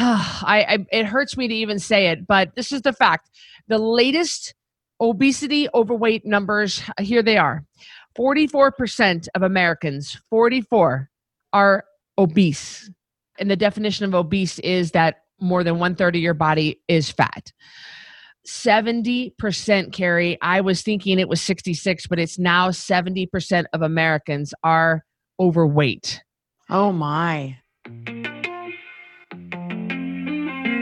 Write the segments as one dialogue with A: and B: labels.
A: I, I it hurts me to even say it, but this is the fact. The latest obesity overweight numbers here they are. 44% of Americans, 44 are obese. And the definition of obese is that more than one third of your body is fat. 70% Carrie, I was thinking it was 66, but it's now 70% of Americans are overweight.
B: Oh my.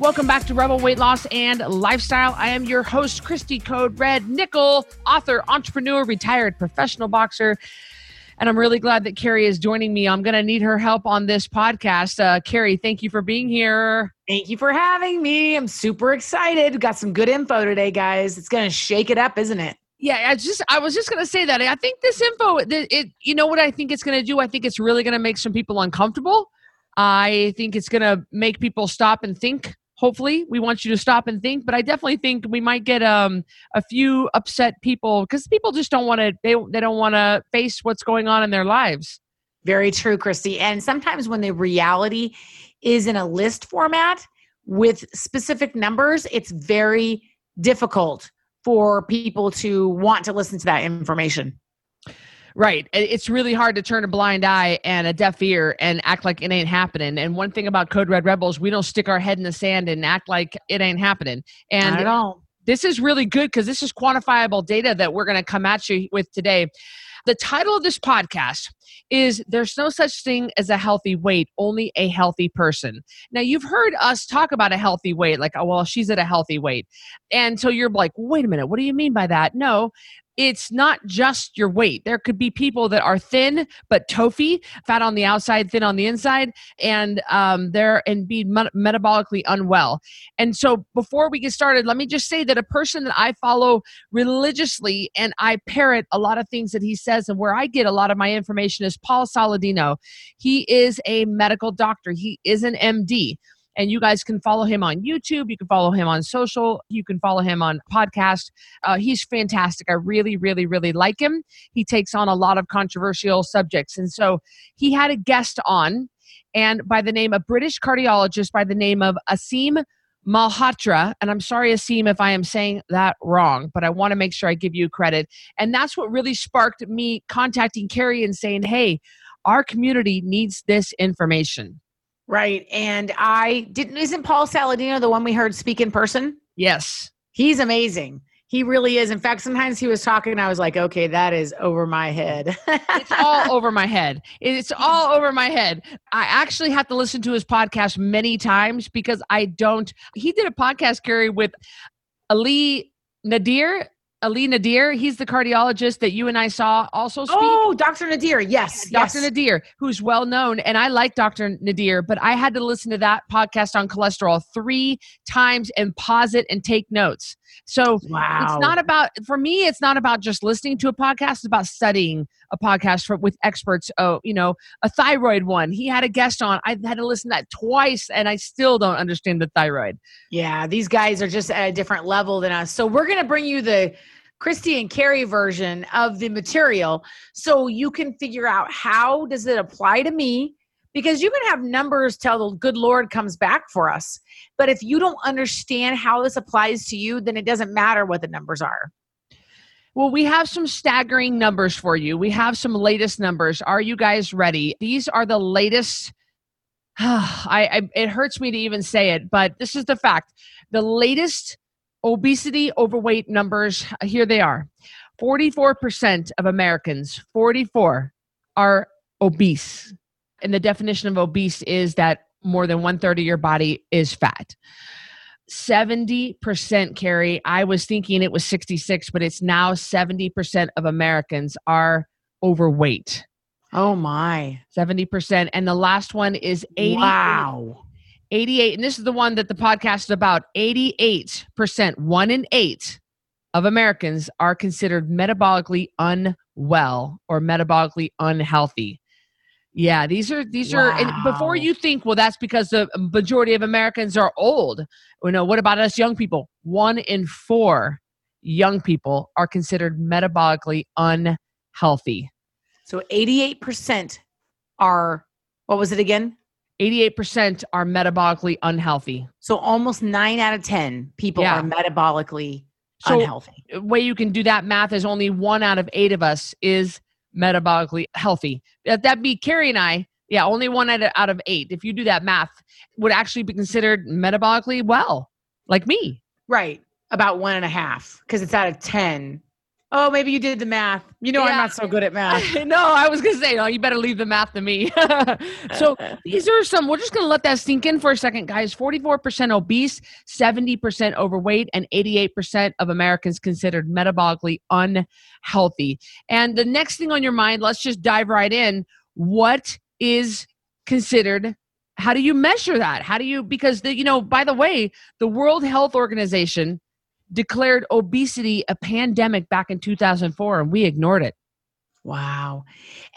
A: Welcome back to Rebel Weight Loss and Lifestyle. I am your host, Christy Code Red Nickel, author, entrepreneur, retired professional boxer. And I'm really glad that Carrie is joining me. I'm going to need her help on this podcast. Uh, Carrie, thank you for being here.
B: Thank you for having me. I'm super excited. We got some good info today, guys. It's going to shake it up, isn't it?
A: Yeah, I just I was just going to say that. I think this info it, it you know what I think it's going to do? I think it's really going to make some people uncomfortable. I think it's going to make people stop and think hopefully we want you to stop and think but i definitely think we might get um, a few upset people because people just don't want to they, they don't want to face what's going on in their lives.
B: Very true christy and sometimes when the reality is in a list format with specific numbers it's very difficult for people to want to listen to that information
A: Right. It's really hard to turn a blind eye and a deaf ear and act like it ain't happening. And one thing about Code Red Rebels, we don't stick our head in the sand and act like it ain't happening. And
B: Not at all.
A: this is really good because this is quantifiable data that we're going to come at you with today. The title of this podcast is There's No Such Thing as a Healthy Weight, Only a Healthy Person. Now, you've heard us talk about a healthy weight, like, oh, well, she's at a healthy weight. And so you're like, wait a minute, what do you mean by that? No, it's not just your weight. There could be people that are thin but TOFI, fat on the outside, thin on the inside, and um, they're and be met- metabolically unwell. And so, before we get started, let me just say that a person that I follow religiously and I parrot a lot of things that he says, and where I get a lot of my information is Paul Saladino. He is a medical doctor. He is an MD and you guys can follow him on YouTube. You can follow him on social. You can follow him on podcast. Uh, he's fantastic. I really, really, really like him. He takes on a lot of controversial subjects, and so he had a guest on, and by the name of British cardiologist by the name of Aseem Malhotra, and I'm sorry, Aseem, if I am saying that wrong, but I want to make sure I give you credit. And that's what really sparked me contacting Carrie and saying, hey, our community needs this information.
B: Right. And I didn't, isn't Paul Saladino the one we heard speak in person?
A: Yes.
B: He's amazing. He really is. In fact, sometimes he was talking and I was like, okay, that is over my head.
A: it's all over my head. It's all over my head. I actually have to listen to his podcast many times because I don't. He did a podcast, Gary, with Ali Nadir Ali Nadir, he's the cardiologist that you and I saw also speak.
B: Oh, Dr. Nadir, yes.
A: Dr.
B: Yes.
A: Nadir, who's well known. And I like Dr. Nadir, but I had to listen to that podcast on cholesterol three times and pause it and take notes. So
B: wow.
A: it's not about, for me, it's not about just listening to a podcast, it's about studying a podcast for, with experts. Oh, you know, a thyroid one. He had a guest on. I had to listen to that twice and I still don't understand the thyroid.
B: Yeah, these guys are just at a different level than us. So we're to bring you the Christy and Carrie version of the material so you can figure out how does it apply to me because you can have numbers till the good lord comes back for us but if you don't understand how this applies to you then it doesn't matter what the numbers are
A: well, we have some staggering numbers for you. We have some latest numbers. Are you guys ready? These are the latest. I, I it hurts me to even say it, but this is the fact. The latest obesity overweight numbers here they are 44% of americans 44 are obese and the definition of obese is that more than one third of your body is fat 70% carrie. I was thinking it was 66 but it's now 70% of americans are overweight.
B: Oh my.
A: 70% and the last one is 80
B: wow.
A: 88, and this is the one that the podcast is about. 88%, one in eight of Americans are considered metabolically unwell or metabolically unhealthy. Yeah, these are these wow. are and before you think, well, that's because the majority of Americans are old. You know, what about us young people? One in four young people are considered metabolically unhealthy.
B: So 88% are what was it again?
A: 88% are metabolically unhealthy.
B: So almost 9 out of 10 people yeah. are metabolically so unhealthy.
A: way you can do that math is only 1 out of 8 of us is metabolically healthy. Uh, that'd be Carrie and I. Yeah, only one out of, 8 if you do that math would actually be considered metabolically well, like me.
B: Right. About one and a half because it's out of 10 Oh, maybe you did the math. You know, yeah. I'm not so good at math.
A: no, I was going to say, no, you better leave the math to me. so these are some, we're just going to let that sink in for a second, guys. 44% obese, 70% overweight, and 88% of Americans considered metabolically unhealthy. And the next thing on your mind, let's just dive right in. What is considered how do you measure that how do you because the you know by the way the world health organization declared obesity a pandemic back in 2004 and we ignored it.
B: Wow.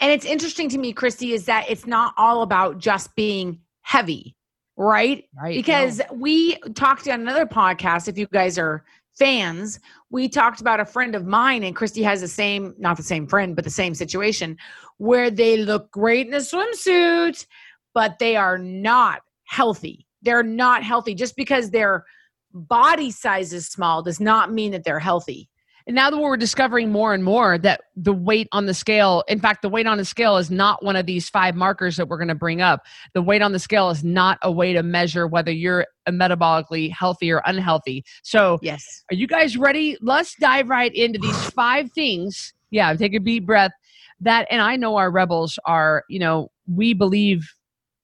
B: And it's interesting to me, Christy, is that it's not all about just being heavy, right? Right. Because no. we talked on another podcast, if you guys are fans, we talked about a friend of mine, and Christy has the same, not the same friend, but the same situation where they look great in a swimsuit, but they are not healthy. They're not healthy just because they're body size is small does not mean that they're healthy.
A: And now that we're discovering more and more that the weight on the scale, in fact, the weight on the scale is not one of these five markers that we're going to bring up. The weight on the scale is not a way to measure whether you're metabolically healthy or unhealthy. So,
B: yes.
A: Are you guys ready? Let's dive right into these five things. Yeah, take a deep breath. That, and I know our rebels are, you know, we believe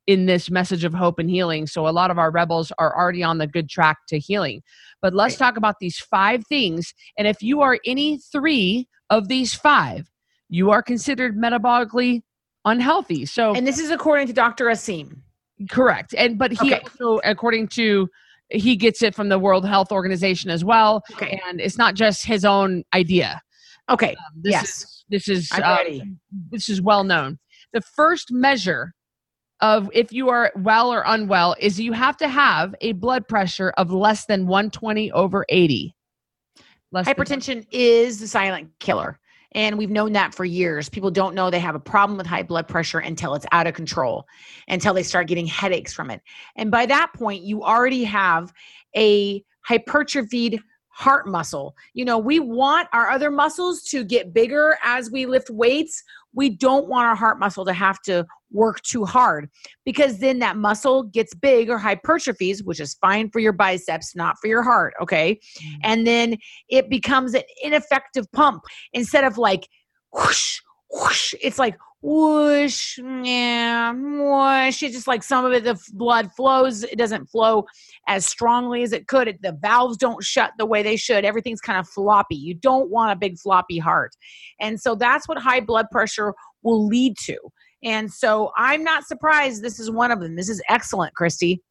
A: in this message of hope and healing. So a lot of our rebels are already on the good track to healing. But let's talk about these five things. And if you are any three of these five, you are considered metabolically unhealthy. So
B: And this is according to Dr. Aseem.
A: Correct. And but he okay. also according to he gets it from the World Health Organization as well. Okay. And it's not just his own idea.
B: Okay. Um,
A: this
B: yes.
A: Is, this is uh, this is well known. The first measure of if you are well or unwell is you have to have a blood pressure of less than 120 over 80.
B: Less Hypertension is the silent killer. And we've known that for years. People don't know they have a problem with high blood pressure until it's out of control, until they start getting headaches from it. And by that point, you already have a hypertrophied heart muscle. You know, we want our other muscles to get bigger as we lift weights. We don't want our heart muscle to have to work too hard because then that muscle gets big or hypertrophies, which is fine for your biceps, not for your heart. Okay. Mm-hmm. And then it becomes an ineffective pump instead of like whoosh, whoosh. It's like whoosh, yeah, whoosh. It's just like some of it, the blood flows. It doesn't flow as strongly as it could. It, the valves don't shut the way they should. Everything's kind of floppy. You don't want a big floppy heart. And so that's what high blood pressure will lead to. And so I'm not surprised this is one of them. This is excellent, Christy.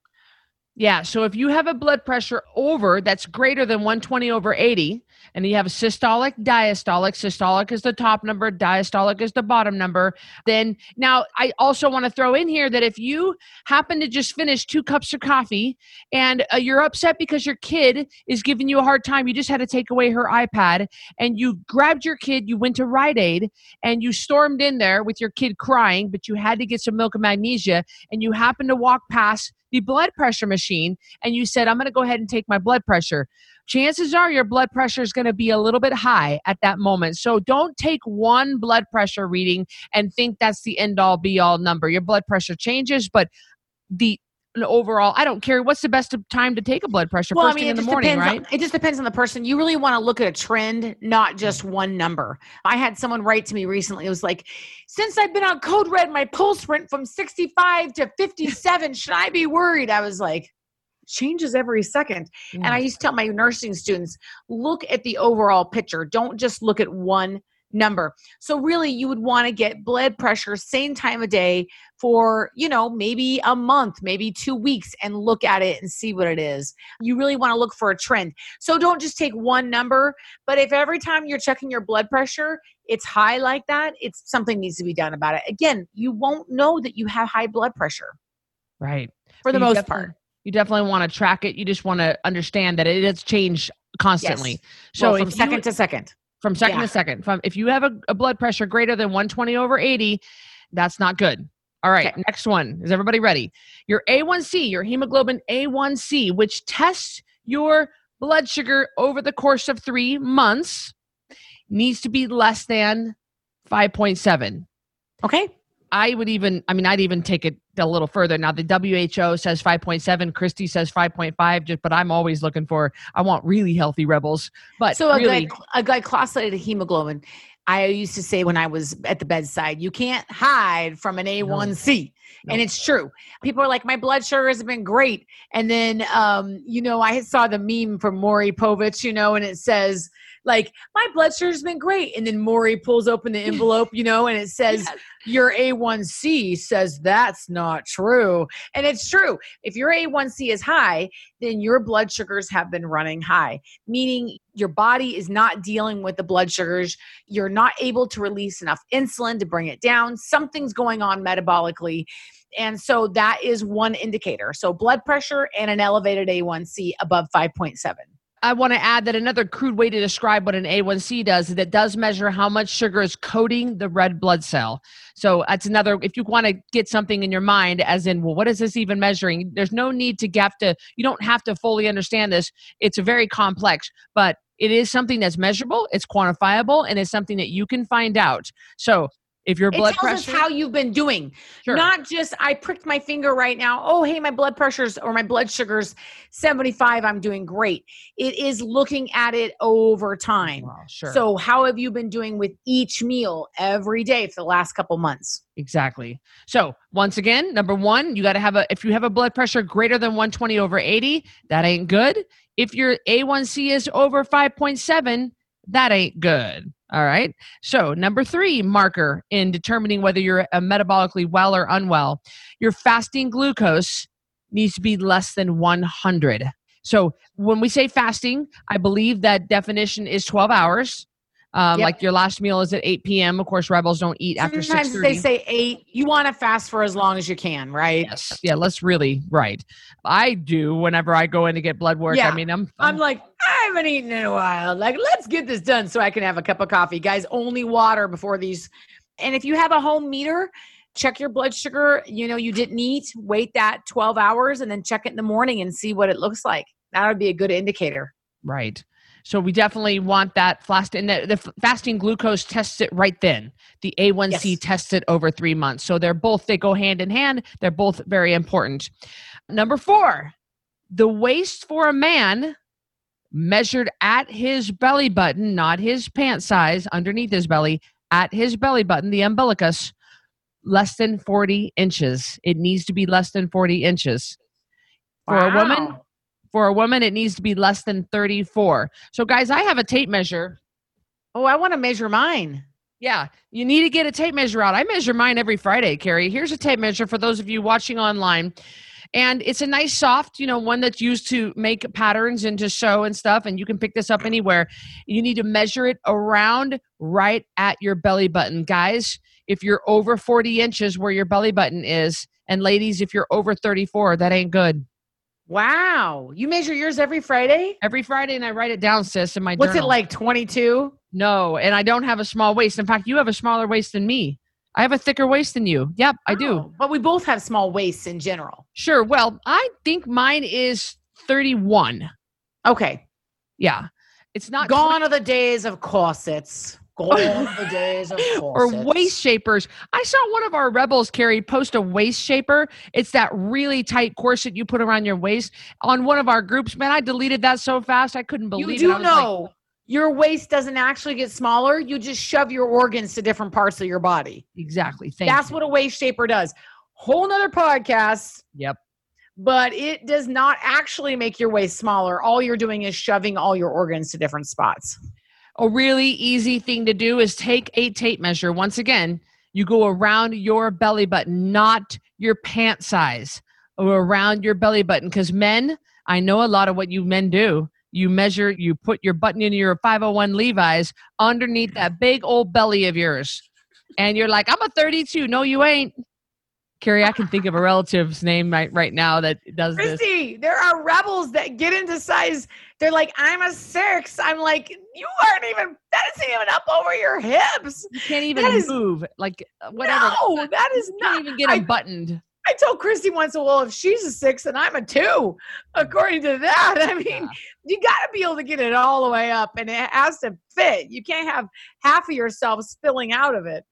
A: Yeah. So if you have a blood pressure over that's greater than 120 over 80, and you have a systolic, diastolic, systolic is the top number, diastolic is the bottom number, then now I also want to throw in here that if you happen to just finish two cups of coffee and uh, you're upset because your kid is giving you a hard time, you just had to take away her iPad, and you grabbed your kid, you went to Rite Aid, and you stormed in there with your kid crying, but you had to get some milk and magnesia, and you happened to walk past the blood pressure machine and you said, I'm going to go ahead and take my blood pressure, chances are your blood pressure is going to be a little bit high at that moment. So don't take one blood pressure reading and think that's the end all be all number. Your blood pressure changes, but the overall i don't care what's the best time to take a blood pressure well, first I mean, thing in the morning right
B: on, it just depends on the person you really want to look at a trend not just one number i had someone write to me recently it was like since i've been on code red my pulse went from 65 to 57 should i be worried i was like changes every second. Mm. And I used to tell my nursing students, look at the overall picture. Don't just look at one number. So really you would want to get blood pressure same time of day for, you know, maybe a month, maybe 2 weeks and look at it and see what it is. You really want to look for a trend. So don't just take one number, but if every time you're checking your blood pressure it's high like that, it's something needs to be done about it. Again, you won't know that you have high blood pressure.
A: Right.
B: For the most part.
A: You definitely want to track it. You just want to understand that it has changed constantly.
B: Yes.
A: So
B: So from
A: if you-
B: second to second.
A: from second
B: Yeah.
A: to second. From if you have a, a blood pressure greater than 120 over 80, that's not good. All right,
B: Okay.
A: next one. Is everybody ready? Your A1C, your hemoglobin A1C, which tests your blood sugar over the course of three months, needs to be less than 5.7.
B: Okay.
A: I would even, I mean, I'd even take it a little further. Now, the WHO says 5.7, Christie says 5.5, just, but I'm always looking for, I want really healthy rebels. But
B: So a,
A: really,
B: glyc- a glycosylated hemoglobin. I used to say when I was at the bedside, you can't hide from an A1C. And
A: No.
B: it's true. People are like, my blood sugar has been great. And then, um, you know, I saw the meme from Maury Povich, you know, and it says, like, my blood sugar's been great. And then Maury pulls open the envelope, you know, and it says,
A: Yes.
B: your A1C says that's not true. And it's true. If your A1C is high, then your blood sugars have been running high, meaning your body is not dealing with the blood sugars. You're not able to release enough insulin to bring it down. Something's going on metabolically. And so that is one indicator. So blood pressure and an elevated A1C above 5.7.
A: I want to add that another crude way to describe what an A1C does is that it does measure how much sugar is coating the red blood cell. So that's another, if you want to get something in your mind, as in, well, what is this even measuring? There's no need to have to, you don't have to fully understand this. It's very complex, but it is something that's measurable, it's quantifiable, and it's something that you can find out. So if your
B: It
A: blood
B: tells
A: pressure,
B: us how you've been doing.
A: Sure.
B: Not just I pricked my finger right now. Oh, hey, my blood pressure's or my blood sugar's 75. I'm doing great. It is looking at it over time.
A: Well, sure.
B: So, how have you been doing with each meal every day for the last couple months?
A: Exactly. So once again, number one, you got to have a, if you have a blood pressure greater than 120 over 80, that ain't good. If your A1C is over 5.7, that ain't good. All right. So number three marker in determining whether you're metabolically well or unwell, your fasting glucose needs to be less than 100. So when we say fasting, I believe that definition is 12 hours. Um,
B: Yep.
A: Like your last meal is at 8 p.m. Of course, rebels don't eat after
B: Sometimes
A: 6:30.
B: they say eight. You want to fast for as long as you can, right?
A: Yes. Yeah, let's really right. I do whenever I go in to get blood work.
B: Yeah.
A: I mean, I'm,
B: I'm
A: I'm
B: like, I haven't eaten in a while. Like, let's get this done so I can have a cup of coffee. Guys, only water before these. And if you have a home meter, check your blood sugar. You know, you didn't eat, wait that 12 hours and then check it in the morning and see what it looks like. That would be a good indicator.
A: right. So we definitely want that fast and the, the fasting glucose tests it right then. The A1C
B: Yes.
A: tests it over three months. So they're both they go hand in hand. They're both very important. Number four, the waist for a man measured at his belly button, not his pant size, underneath his belly, at his belly button, the umbilicus, less than 40 inches. It needs to be less than 40 inches. For a woman,
B: Wow.
A: For a woman, it needs to be less than 34. So, guys, I have a tape measure.
B: Oh, I want to measure mine.
A: Yeah, you need to get a tape measure out. I measure mine every Friday, Carrie. Here's a tape measure for those of you watching online. And it's a nice soft, you know, one that's used to make patterns and to sew and stuff. And you can pick this up anywhere. You need to measure it around right at your belly button. Guys, if you're over 40 inches where your belly button is, and ladies, if you're over 34, that ain't good.
B: Wow. You measure yours every Friday?
A: Every Friday, and I write it down, sis, in my
B: What's it like, 22?
A: No, and I don't have a small waist. In fact, you have a smaller waist than me. I have a thicker waist than you. Yep, I do.
B: Oh, But we both have small waists in general.
A: Sure. Well, I think mine is 31.
B: Okay.
A: Yeah. It's not
B: Gone are the days of corsets. Gone the days of
A: or waist shapers. I saw one of our rebels carry post a waist shaper. It's that really tight corset you put around your waist on one of our groups. Man, I deleted that so fast I couldn't believe
B: You
A: it.
B: do
A: I was like,
B: know your waist doesn't actually get smaller. You just shove your organs to different parts of your body.
A: exactly. Thank
B: That's
A: you.
B: what a waist shaper does. Whole nother podcast,
A: Yep.
B: but it does not actually make your waist smaller. All you're doing is shoving all your organs to different spots.
A: A really easy thing to do is take a tape measure. Once again, you go around your belly button, not your pant size, or around your belly button. Because men, I know a lot of what you men do. You measure, you put your button in your 501 Levi's underneath that big old belly of yours. And you're like, I'm a 32. No, you ain't. Carrie, I can think of a relative's name right, right now that does this.
B: Christy, there are rebels that get into size. They're like, I'm a six. I'm like, you aren't even, that isn't even up over your hips.
A: You can't even
B: That is-
A: move. Like, uh, whatever.
B: No, that is
A: You
B: not.
A: can't even get
B: I-
A: buttoned.
B: I told Christy once, well, if she's a six and I'm a two, according to that, I mean,
A: Yeah.
B: you got to be able to get it all the way up and it has to fit. You can't have half of yourself spilling out of it.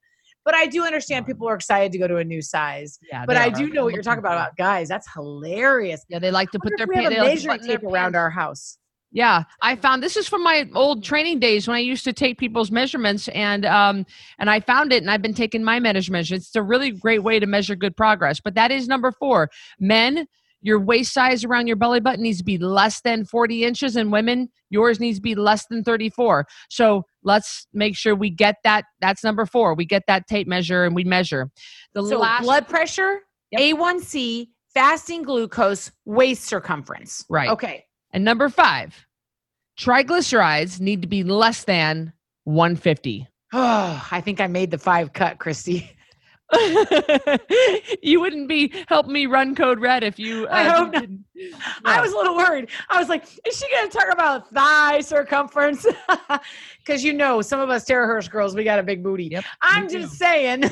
B: But I do understand people are excited to go to a new size.
A: Yeah,
B: But I
A: are.
B: do know what you're talking about about guys. That's hilarious.
A: Yeah, they like to put their
B: if we have
A: pants.
B: a
A: like to
B: measuring tape around
A: pants.
B: our house.
A: Yeah, I found this is from my old training days when I used to take people's measurements and um and I found it and I've been taking my measurements. It's a really great way to measure good progress. But that is number 4. Men, your waist size around your belly button needs to be less than 40 inches and women, yours needs to be less than 34. So, let's make sure we get that that's number 4. We get that tape measure and we measure. The
B: So
A: last
B: blood pressure,
A: Yep.
B: A1C, fasting glucose, waist circumference.
A: Right.
B: Okay.
A: and number 5. Triglycerides need to be less than 150.
B: Oh, I think I made the five cut, Christy.
A: you wouldn't be helping me run code red if you. Uh,
B: I hope not.
A: didn't-
B: I was a little worried. I was like, is she going to talk about thigh circumference? Because you know, some of us Terrahurst girls, we got a big booty.
A: Yep,
B: I'm
A: we do.
B: just saying.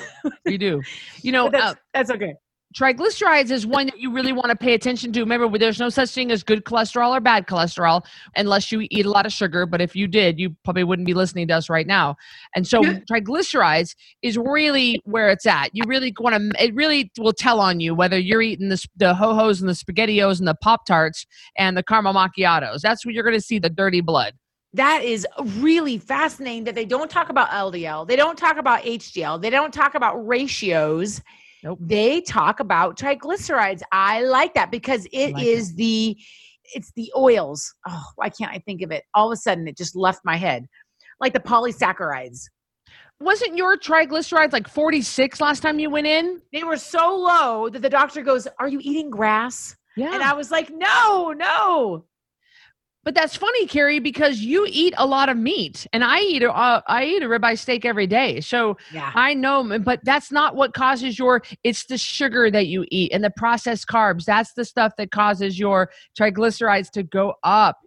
A: we do. You know,
B: But
A: uh,
B: that's, that's okay.
A: Triglycerides is one that you really want to pay attention to. Remember, there's no such thing as good cholesterol or bad cholesterol unless you eat a lot of sugar. But if you did, you probably wouldn't be listening to us right now. And so, triglycerides is really where it's at. You really want to. It really will tell on you whether you're eating the the ho hos and the spaghettios and the pop tarts and the caramel macchiatos. That's where you're going to see the dirty blood.
B: That is really fascinating that they don't talk about LDL. They don't talk about HDL. They don't talk about ratios.
A: Nope.
B: They talk about triglycerides. I like that because it
A: like
B: is the it's the oils. Oh, why can't I think of it? All of a sudden it just left my head. Like the polysaccharides.
A: Wasn't your triglycerides like 46 last time you went in?
B: They were so low that the doctor goes, "Are you eating grass?"
A: Yeah.
B: And I was like, "No, no."
A: But that's funny, Carrie, because you eat a lot of meat, and I eat a uh, I eat a ribeye steak every day. So
B: Yeah.
A: I know, but that's not what causes your. It's the sugar that you eat and the processed carbs. That's the stuff that causes your triglycerides to go up,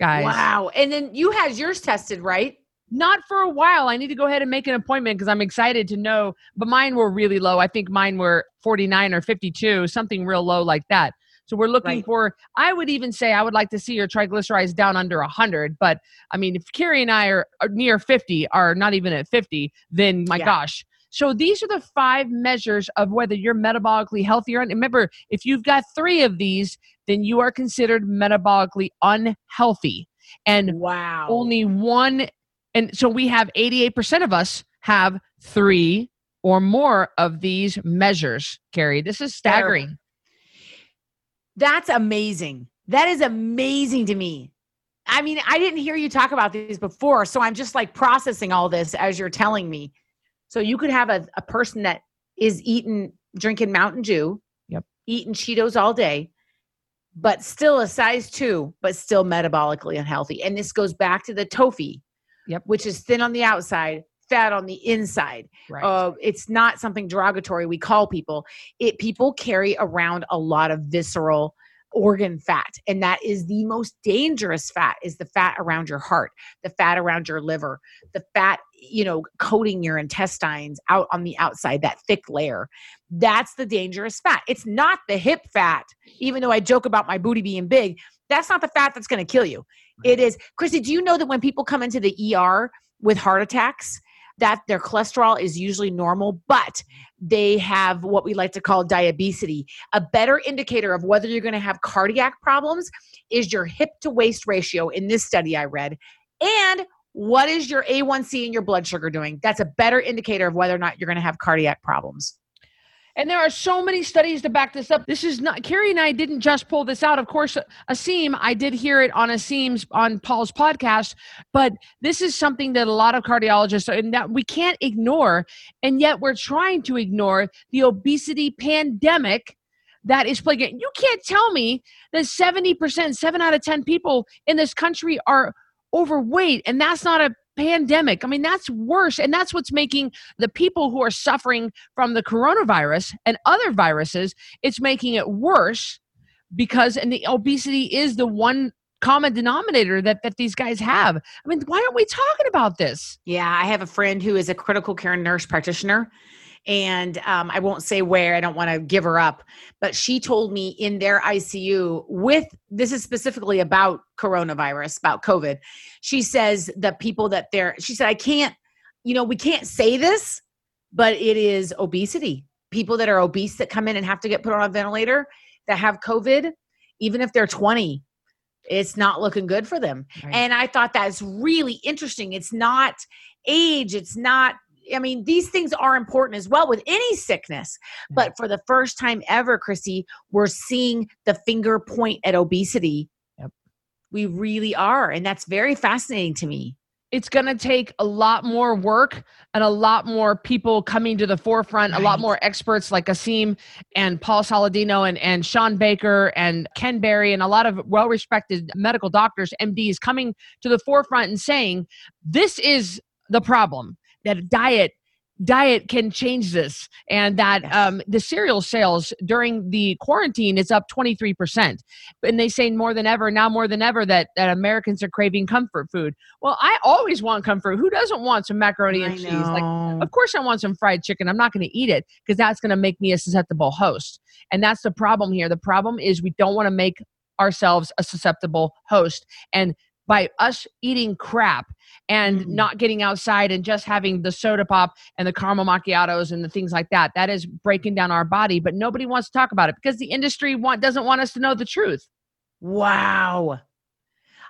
A: guys.
B: Wow. And then you had yours tested, right?
A: Not for a while. I need to go ahead and make an appointment because I'm excited to know. But mine were really low. I think mine were 49 or 52, something real low like that. So we're looking
B: Right.
A: for. I would even say I would like to see your triglycerides down under 100. But I mean, if Carrie and I are, are near 50, are not even at 50, then my
B: Yeah.
A: gosh. So these are the five measures of whether you're metabolically healthy or not. Remember, if you've got three of these, then you are considered metabolically unhealthy. And
B: Wow.
A: only one and so we have 88% of us have three or more of these measures carrie this is staggering
B: That's amazing. That is amazing to me. I mean, I didn't hear you talk about these before, so I'm just like processing all this as you're telling me. So you could have a, a person that is eating, drinking Mountain Dew,
A: Yep.
B: eating Cheetos all day, but still a size two, but still metabolically unhealthy. And this goes back to the TOFI,
A: Yep.
B: which is thin on the outside, fat on the inside.
A: right
B: Uh, it's not something derogatory we call people. It people carry around a lot of visceral organ fat and that is the most dangerous fat is the fat around your heart the fat around your liver the fat you know coating your intestines out on the outside that thick layer that's the dangerous fat it's not the hip fat even though i joke about my booty being big that's not the fat that's going to kill you it is chrissy do you know that when people come into the er with heart attacks that their cholesterol is usually normal, but they have what we like to call diabetes. A better indicator of whether you're going to have cardiac problems is your hip to waist ratio in this study I read. And what is your A1C and your blood sugar doing? That's a better indicator of whether or not you're going to have cardiac problems.
A: And there are so many studies to back this up. This is not Carrie and I didn't just pull this out. Of course, Aseem, I did hear it on Aseem's on Paul's podcast, but this is something that a lot of cardiologists and that we can't ignore, and yet we're trying to ignore the obesity pandemic that is plaguing. You can't tell me that 70%, seven out of 10 people in this country are overweight, and that's not a pandemic. I mean, that's worse. And that's what's making the people who are suffering from the coronavirus and other viruses, it's making it worse because, and the obesity is the one common denominator that that these guys have. I mean, why aren't we talking about this?
B: Yeah, I have a friend who is a critical care nurse practitioner and um, I won't say where, I don't want to give her up, but she told me in their ICU with this is specifically about coronavirus, about COVID. She says the people that they're, she said, I can't, you know, we can't say this, but it is obesity. People that are obese that come in and have to get put on a ventilator that have COVID, even if they're 20, it's not looking good for them. Right. And I thought that's really interesting. It's not age, it's not I mean, these things are important as well with any sickness. But mm-hmm. for the first time ever, Christy, we're seeing the finger point at obesity. Yep. We really are. And that's very fascinating to me.
A: It's going to take a lot more work and a lot more people coming to the forefront, right. a lot more experts like Aseem and Paul Saladino and, and Shawn Baker and Ken Berry and a lot of well respected medical doctors, MDs, coming to the forefront and saying, this is the problem that diet diet can change this and that yes. um, the cereal sales during the quarantine is up 23% and they say more than ever now more than ever that, that americans are craving comfort food. Well i always want comfort. Who doesn't want some macaroni and I cheese? Know. like of course i want some fried chicken. I'm not going to eat it because that's going to make me a susceptible host. And that's the problem here. The problem is we don't want to make ourselves a susceptible host. And by us eating crap and mm-hmm. not getting outside and just having the soda pop and the caramel macchiatos and the things like that. That is breaking down our body, but nobody wants to talk about it because the industry want, doesn't want us to know the truth.
B: Wow.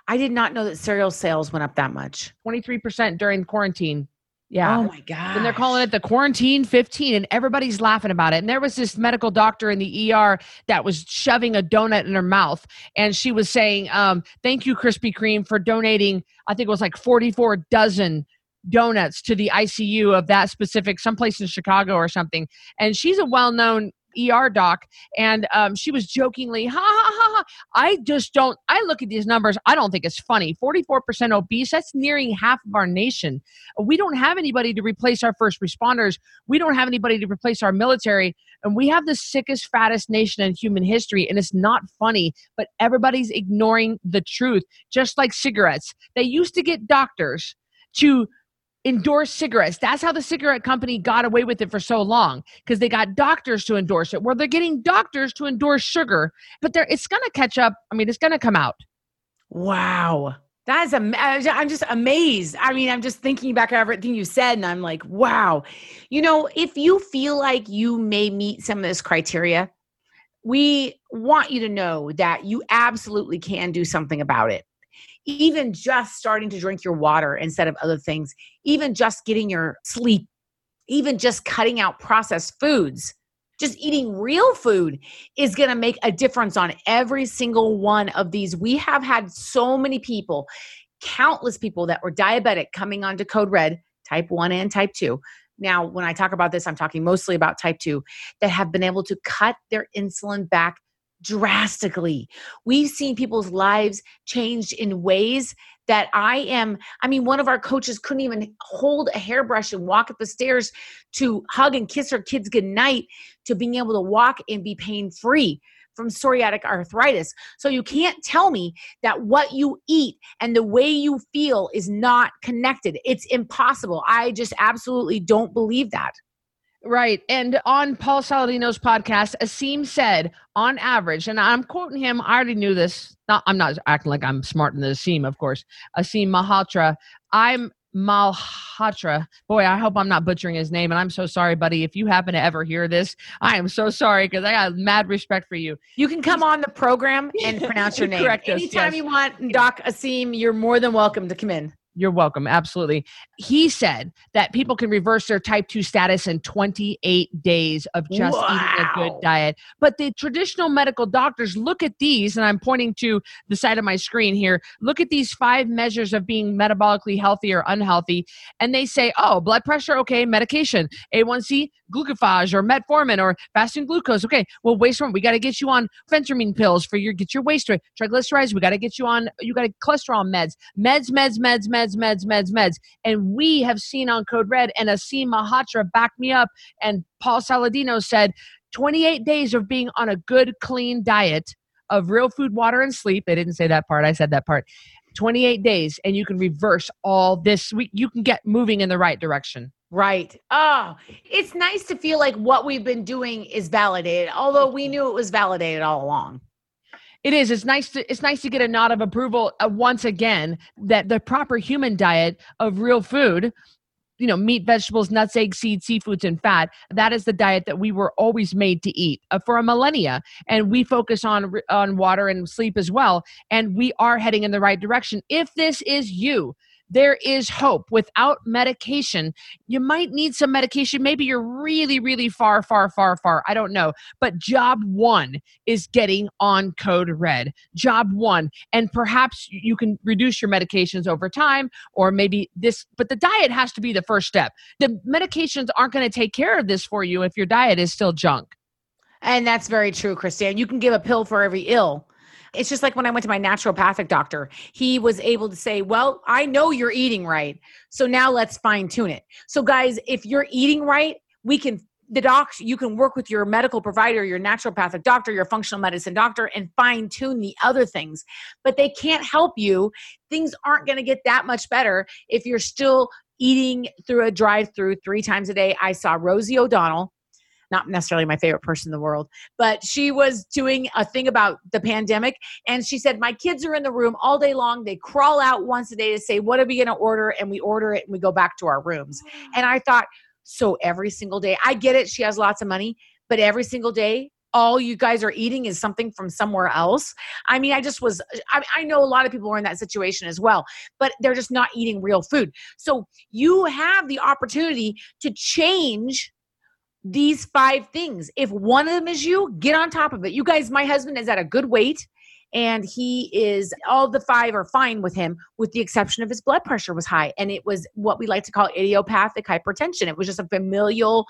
B: I did not know that cereal sales went up that much.
A: 23% during quarantine. Yeah.
B: Oh my God.
A: And they're calling it the quarantine 15 and everybody's laughing about it. And there was this medical doctor in the ER that was shoving a donut in her mouth. And she was saying, um, thank you, Krispy Kreme, for donating, I think it was like 44 dozen donuts to the ICU of that specific, someplace in Chicago or something. And she's a well known ER doc, and um, she was jokingly, ha ha ha ha. I just don't, I look at these numbers, I don't think it's funny. 44% obese, that's nearing half of our nation. We don't have anybody to replace our first responders. We don't have anybody to replace our military. And we have the sickest, fattest nation in human history. And it's not funny, but everybody's ignoring the truth, just like cigarettes. They used to get doctors to endorse cigarettes. That's how the cigarette company got away with it for so long because they got doctors to endorse it. Well, they're getting doctors to endorse sugar, but they it's going to catch up. I mean, it's going to come out.
B: Wow. That's am- uh, I'm just amazed. I mean, I'm just thinking back at everything you said, and I'm like, wow. You know, if you feel like you may meet some of this criteria, we want you to know that you absolutely can do something about it even just starting to drink your water instead of other things, even just getting your sleep, even just cutting out processed foods, just eating real food is going to make a difference on every single one of these. We have had so many people, countless people that were diabetic coming onto Code Red, type 1 and type 2. Now, when I talk about this, I'm talking mostly about type 2 that have been able to cut their insulin back drastically. We've seen people's lives changed in ways that I am. I mean, one of our coaches couldn't even hold a hairbrush and walk up the stairs to hug and kiss her kids goodnight to being able to walk and be pain free from psoriatic arthritis. So you can't tell me that what you eat and the way you feel is not connected. It's impossible. I just absolutely don't believe that.
A: Right. And on Paul Saladino's podcast, Aseem said, on average, and I'm quoting him, I already knew this. Not, I'm not acting like I'm smart than the Aseem, of course. Aseem Malhotra. I'm Malhotra. Boy, I hope I'm not butchering his name. And I'm so sorry, buddy. If you happen to ever hear this, I am so sorry because I got mad respect for you.
B: You can come on the program and pronounce your name.
A: Correct
B: Anytime
A: yes.
B: you want, Doc Aseem, you're more than welcome to come in.
A: You're welcome. Absolutely. He said that people can reverse their type 2 status in 28 days of just eating a good diet. But the traditional medical doctors look at these, and I'm pointing to the side of my screen here. Look at these five measures of being metabolically healthy or unhealthy, and they say, oh, blood pressure, okay, medication, A1C, glucophage, or metformin, or fasting glucose. Okay, well, waist hormone, we got to get you on phentermine pills for your get your waist triglycerides, we got to get you on, you got to cholesterol meds, meds, meds, meds, meds, meds, meds, meds. And we have seen on Code Red, and Aseem Malhotra backed me up, and Paul Saladino said 28 days of being on a good, clean diet of real food, water, and sleep. They didn't say that part. I said that part. 28 days, and you can reverse all this. We, you can get moving in the right direction.
B: Right. Oh, it's nice to feel like what we've been doing is validated, although we mm-hmm. knew it was validated all along.
A: It is. It's nice to. It's nice to get a nod of approval uh, once again that the proper human diet of real food, you know, meat, vegetables, nuts, eggs, seeds, seafoods, and fat. That is the diet that we were always made to eat uh, for a millennia, and we focus on on water and sleep as well. And we are heading in the right direction. If this is you. There is hope. Without medication, you might need some medication. Maybe you're really, really far, far, far, far. I don't know. But job one is getting on code red job one and perhaps you can reduce your medications over time or maybe this but the diet has to be the first step the medications aren't going to take care of this for you if your diet is still junk
B: And that's very true, Christiane. You can give a pill for every ill. It's just like when I went to my naturopathic doctor, he was able to say, Well, I know you're eating right. So now let's fine tune it. So, guys, if you're eating right, we can, the docs, you can work with your medical provider, your naturopathic doctor, your functional medicine doctor, and fine tune the other things. But they can't help you. Things aren't going to get that much better if you're still eating through a drive through three times a day. I saw Rosie O'Donnell. Not necessarily my favorite person in the world, but she was doing a thing about the pandemic. And she said, My kids are in the room all day long. They crawl out once a day to say, What are we going to order? And we order it and we go back to our rooms. And I thought, So every single day, I get it. She has lots of money, but every single day, all you guys are eating is something from somewhere else. I mean, I just was, I, I know a lot of people are in that situation as well, but they're just not eating real food. So you have the opportunity to change these five things. If one of them is you, get on top of it. You guys, my husband is at a good weight and he is all the five are fine with him with the exception of his blood pressure was high and it was what we like to call idiopathic hypertension. It was just a familial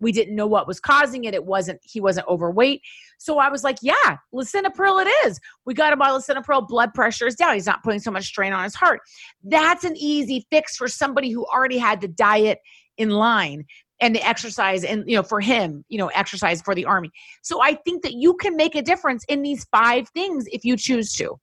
B: we didn't know what was causing it. It wasn't, he wasn't overweight. So I was like, yeah, lisinopril it is. We got him on lisinopril. Blood pressure is down. He's not putting so much strain on his heart. That's an easy fix for somebody who already had the diet in line and the exercise and you know for him you know exercise for the army. So i think that you can make a difference in these five things if you choose to.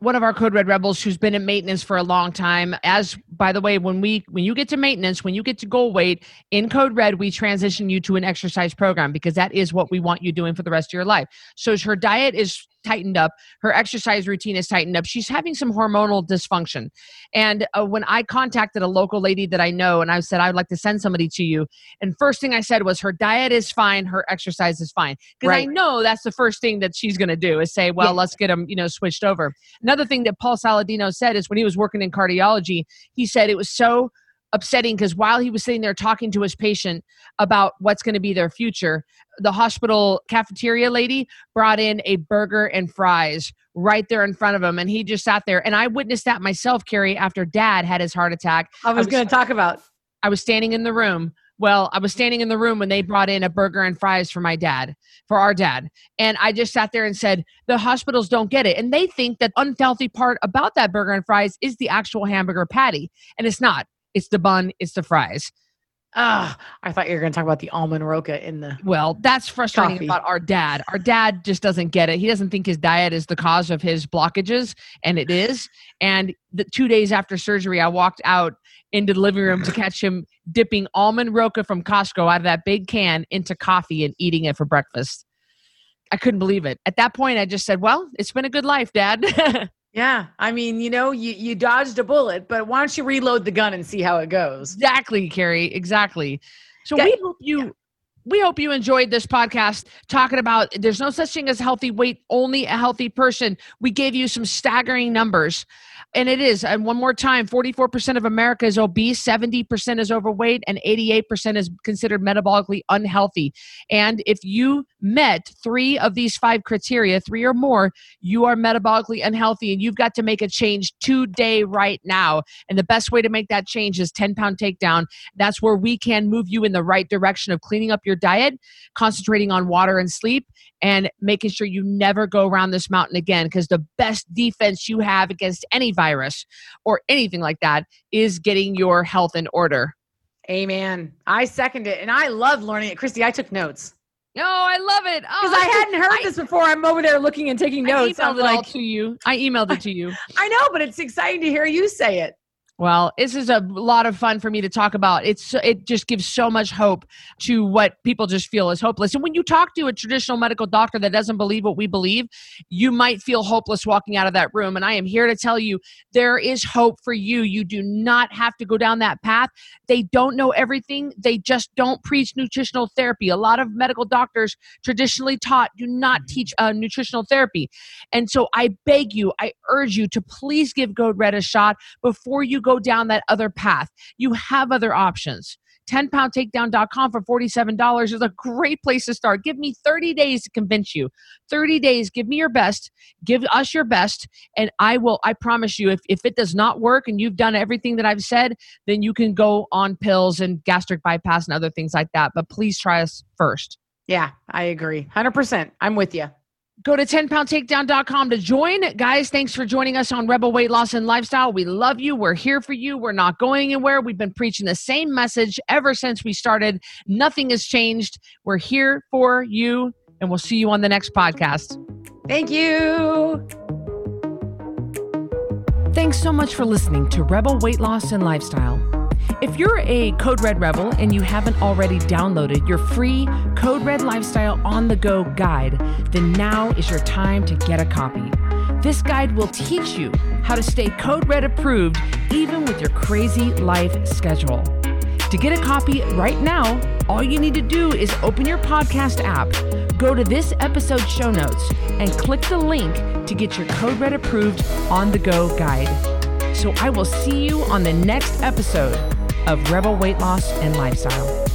A: One of our code red rebels who's been in maintenance for a long time as by the way when we when you get to maintenance when you get to goal weight in code red we transition you to an exercise program because that is what we want you doing for the rest of your life. So her diet is tightened up. Her exercise routine is tightened up. She's having some hormonal dysfunction. And uh, when i contacted a local lady that i know and i said i'd like to send somebody to you and first thing i said was her diet is fine. Her exercise is fine. Because i know that's the first thing that she's going to do is say well
B: Yeah.
A: let's get them you know switched over. Another thing that Paul Saladino said is when he was working in cardiology, he said it was so upsetting because while he was sitting there talking to his patient about what's going to be their future, the hospital cafeteria lady brought in a burger and fries right there in front of him. And he just sat there. And I witnessed that myself, Carrie, after dad had his heart attack.
B: i was
A: was-
B: going to talk about
A: I was standing in the room. Well, I was standing in the room when they brought in a burger and fries for my dad, for our dad. And I just sat there and said, the hospitals don't get it. And they think that unhealthy part about that burger and fries is the actual hamburger patty. And it's not. It's the bun, it's the fries.
B: ah i thought you were going to talk about the almond roca in the
A: Well, that's frustrating
B: Coffee.
A: about our dad. Our dad just doesn't get it. He doesn't think his diet is the cause of his blockages, and it is. And the two days after surgery, I walked out into the living room to catch him dipping almond roca from Costco out of that big can into coffee and eating it for breakfast. I couldn't believe it. At that point, I just said, "Well, it's been a good life, Dad."
B: yeah i mean you know you you dodged a bullet but why don't you reload the gun and see how it goes
A: exactly, Carrie. Exactly. So
B: Yeah,
A: we hope you we hope you enjoyed this podcast talking about there's no such thing as healthy weight, only a healthy person. We gave you some staggering numbers. And it is. And one more time 44% of America is obese, 70% is overweight, and 88% is considered metabolically unhealthy. And if you met three of these five criteria, three or more, you are metabolically unhealthy and you've got to make a change today, right now. And the best way to make that change is 10 pound takedown. That's where we can move you in the right direction of cleaning up your diet, concentrating on water and sleep, and making sure you never go around this mountain again. Because the best defense you have against any virus or anything like that is getting your health in order.
B: Amen. I second it. And I love learning it. Christy, I took notes.
A: Oh, I love it.
B: Because oh, I hadn't heard I, this before. I'm over there looking and taking notes.
A: I emailed I'm it like, all to you. I emailed it to you.
B: I know, but it's exciting to hear you say it.
A: Well, this is a lot of fun for me to talk about. It's it just gives so much hope to what people just feel is hopeless. And when you talk to a traditional medical doctor that doesn't believe what we believe, you might feel hopeless walking out of that room. And I am here to tell you there is hope for you. You do not have to go down that path. They don't know everything. They just don't preach nutritional therapy. A lot of medical doctors traditionally taught do not mm-hmm. teach uh, nutritional therapy. And so I beg you, I urge you to please give Code Red a shot before you go down that other path. You have other options. 10poundtakedown.com for $47 is a great place to start. Give me 30 days to convince you. 30 days, give me your best, give us your best, and I will, I promise you, if, if it does not work and you've done everything that I've said, then you can go on pills and gastric bypass and other things like that. But please try us first.
B: Yeah, I agree. 100%. I'm with you.
A: Go to 10poundtakedown.com to join. Guys, thanks for joining us on Rebel Weight Loss and Lifestyle. We love you. We're here for you. We're not going anywhere. We've been preaching the same message ever since we started. Nothing has changed. We're here for you, and we'll see you on the next podcast.
B: Thank you.
C: Thanks so much for listening to Rebel Weight Loss and Lifestyle. If you're a Code Red Rebel and you haven't already downloaded your free Code Red Lifestyle on the Go guide, then now is your time to get a copy. This guide will teach you how to stay Code Red approved even with your crazy life schedule. To get a copy right now, all you need to do is open your podcast app, go to this episode show notes, and click the link to get your Code Red approved on the go guide. So I will see you on the next episode of Rebel Weight Loss and Lifestyle.